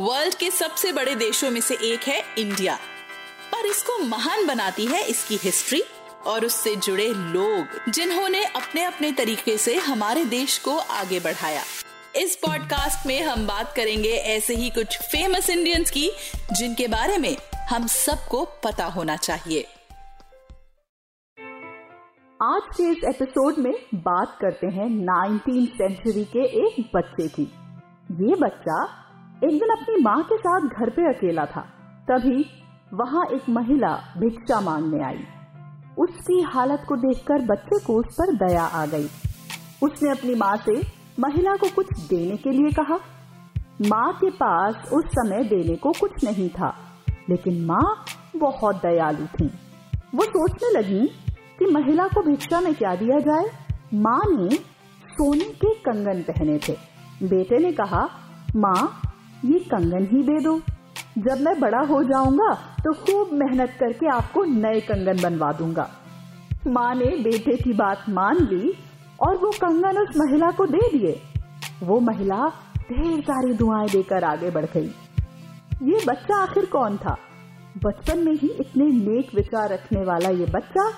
World के सबसे बड़े देशों में से एक है इंडिया। पर इसको महान बनाती है इसकी हिस्ट्री और उससे जुड़े लोग, जिन्होंने अपने अपने तरीके से हमारे देश को आगे बढ़ाया। इस पॉडकास्ट में हम बात करेंगे ऐसे ही कुछ फ़ेमस इंडियंस की, जिनके बारे में हम सबको पता होना चाहिए। आज के इस एपिसोड में बात करते हैं 19th सेंचुरी के एक बच्चे की। ये बच्चा एक दिन अपनी माँ के साथ घर पे अकेला था। तभी वहाँ एक महिला भिक्षा मांगने आई। उसकी हालत को देखकर बच्चे को उस पर दया आ गई। उसने अपनी माँ से महिला को कुछ देने के लिए कहा। माँ के पास उस समय देने को कुछ नहीं था, लेकिन माँ बहुत दयालु थी। वो सोचने लगी कि महिला को भिक्षा में क्या दिया जाए। माँ ने सोने के कंगन पहने थे। बेटे ने कहा, माँ ये कंगन ही दे दो। जब मैं बड़ा हो जाऊँगा तो खूब मेहनत करके आपको नए कंगन बनवा दूँगा। माँ ने बेटे की बात मान ली और वो कंगन उस महिला को दे दिए। वो महिला ढेर सारी दुआएँ देकर आगे बढ़ गई। ये बच्चा आखिर कौन था? बचपन में ही इतने नेक विचार रखने वाला ये बच्चा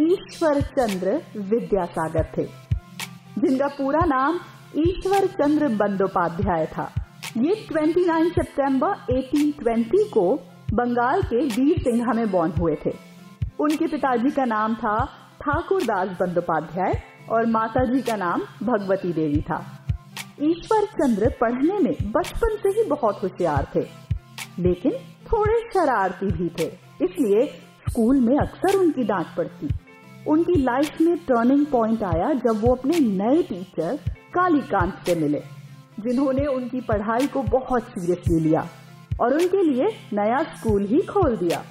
ईश्वर चंद्र विद्यासागर थे, जिनका पूरा नाम ईश्वर चंद्र बंदोपाध्याय था। ये 29 सितंबर 1820 को बंगाल के वीर सिंघा में बॉर्न हुए थे। उनके पिताजी का नाम था ठाकुर दास बंदोपाध्याय और माताजी का नाम भगवती देवी था। ईश्वर चंद्र पढ़ने में बचपन से ही बहुत होशियार थे, लेकिन थोड़े शरारती भी थे, इसलिए स्कूल में अक्सर उनकी डांट पड़ती। उनकी लाइफ में टर्निंग पॉइंट आया जब वो अपने नए टीचर कालीकांत से मिले। जिन्होंने उनकी पढ़ाई को बहुत सीरियसली लिया और उनके लिए नया स्कूल ही खोल दिया।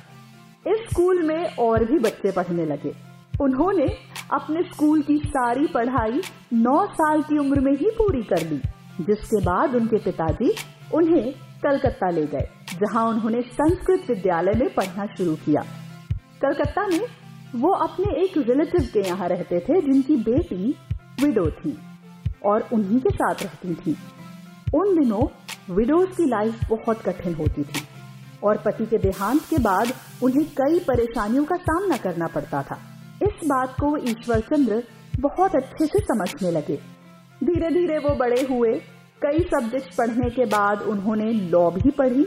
इस स्कूल में और भी बच्चे पढ़ने लगे। उन्होंने अपने स्कूल की सारी पढ़ाई नौ साल की उम्र में ही पूरी कर ली, जिसके बाद उनके पिताजी उन्हें कलकत्ता ले गए, जहाँ उन्होंने संस्कृत विद्यालय में पढ़ना शुरू किया। कलकत्ता में वो अपने एक रिलेटिव के यहाँ रहते थे, जिनकी बेटी विडो थी। और उन्हीं के साथ रहती थी। उन दिनों विडोज की लाइफ बहुत कठिन होती थी और पति के देहांत के बाद उन्हें कई परेशानियों का सामना करना पड़ता था। इस बात को ईश्वर चंद्र बहुत अच्छे से समझने लगे। धीरे धीरे वो बड़े हुए, कई सब्जेक्ट पढ़ने के बाद उन्होंने लॉ भी पढ़ी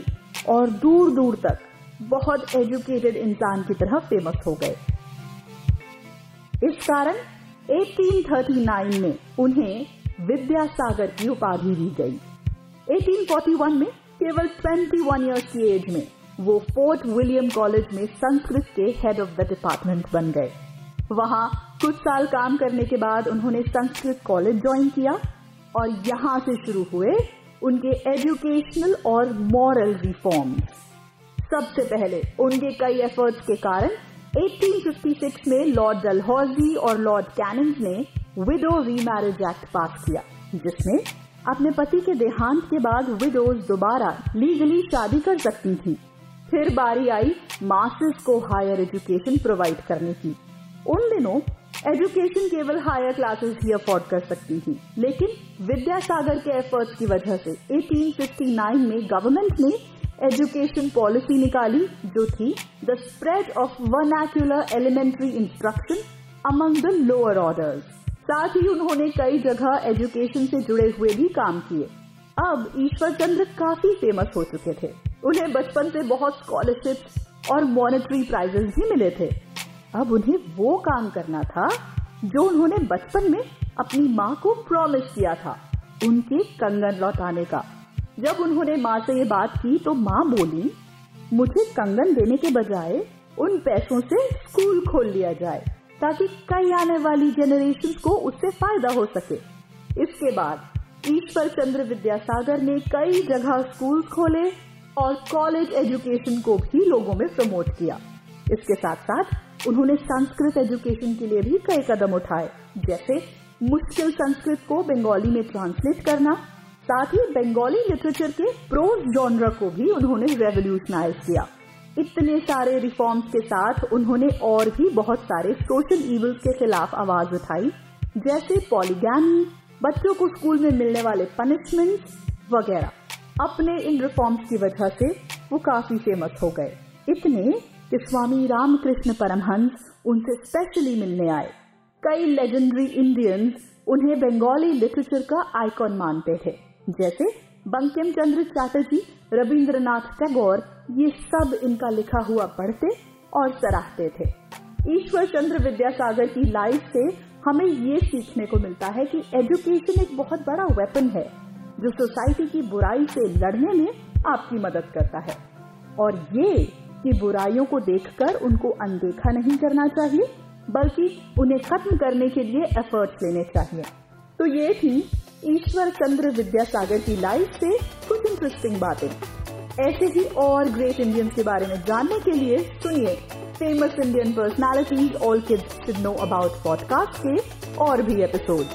और दूर दूर तक बहुत एजुकेटेड इंसान की तरह फ़ेमस हो गए। इस कारण 1839 में उन्हें विद्यासागर की उपाधि दी गई। 1841 में, केवल 21 इयर्स की एज में, वो फोर्ट विलियम कॉलेज में संस्कृत के हेड ऑफ़ द डिपार्टमेंट बन गए। वहाँ कुछ साल काम करने के बाद उन्होंने संस्कृत कॉलेज ज्वाइन किया और यहाँ से शुरू हुए उनके एजुकेशनल और मॉरल रिफॉर्म सबसे पहले उनके कई एफर्ट्स के कारण 1856 में लॉर्ड डलहौजी और लॉर्ड कैनिंग ने विडो रीमैरिज एक्ट पास किया, जिसमें अपने पति के देहांत के बाद विडोज दोबारा लीगली शादी कर सकती थी। फिर बारी आई मास्टर्स को हायर एजुकेशन प्रोवाइड करने की। उन दिनों एजुकेशन केवल हायर क्लासेस ही अफोर्ड कर सकती थी, लेकिन विद्यासागर के एफर्ट्स की वजह से 1859 में गवर्नमेंट ने एजुकेशन पॉलिसी निकाली, जो थी the spread of vernacular elementary instruction among the lower orders साथ ही उन्होंने कई जगह एजुकेशन से जुड़े हुए भी काम किए। अब ईश्वर चंद्र काफ़ी फ़ेमस हो चुके थे। उन्हें बचपन से बहुत स्कॉलरशिप और मॉनेटरी प्राइजेस भी मिले थे। अब उन्हें वो काम करना था जो उन्होंने बचपन में अपनी माँ को प्रॉमिस किया था, उनके कंगन लौटाने का। जब उन्होंने माँ से ये बात की तो माँ बोली, मुझे कंगन देने के बजाय उन पैसों से स्कूल खोल लिया जाए। ताकि कई आने वाली जनरेशन को उससे फ़ायदा हो सके। इसके बाद, ईश्वर चंद्र विद्यासागर ने कई जगह स्कूल खोले और कॉलेज एजुकेशन को भी लोगों में प्रमोट किया। इसके साथ साथ, उन्होंने संस्कृत एजुकेशन के लिए भी कई कदम उठाए, जैसे मुश्किल संस्कृत को बंगाली में ट्रांसलेट करना, साथ ही बंगाली लिटरेचर के प्रोज जॉनर को भी उन्होंने रेवोल्यूशनाइज किया। इतने सारे रिफॉर्म्स के साथ उन्होंने और भी बहुत सारे सोशल इवल्स के खिलाफ आवाज़ उठाई, जैसे पॉलीगैमी बच्चों को स्कूल में मिलने वाले पनिशमेंट वगैरह। अपने इन रिफॉर्म्स की वजह से वो काफ़ी फ़ेमस हो गए। इतने कि स्वामी रामकृष्ण परमहंस उनसे स्पेशली मिलने आए। कई लेजेंडरी इंडियंस उन्हें बंगाली लिटरेचर का आइकॉन मानते थे, जैसे बंकिम चंद्र चैटर्जी, रविंद्रनाथ टैगोर, ये सब इनका लिखा हुआ पढ़ते और सराहते थे। ईश्वर चंद्र विद्यासागर की लाइफ से हमें ये सीखने को मिलता है कि एजुकेशन एक बहुत बड़ा वेपन है, जो सोसाइटी की बुराई से लड़ने में आपकी मदद करता है। और ये कि बुराइयों को देखकर उनको अनदेखा नहीं करना चाहिए, बल्कि उन्हें खत्म करने के लिए एफर्ट्स लेने चाहिए। तो ये थी ईश्वर चंद्र विद्यासागर की लाइफ से कुछ इंटरेस्टिंग बातें। ऐसे ही और ग्रेट इंडियंस के बारे में जानने के लिए सुनिए famous Indian personalities all kids should know about podcast के और भी एपिसोड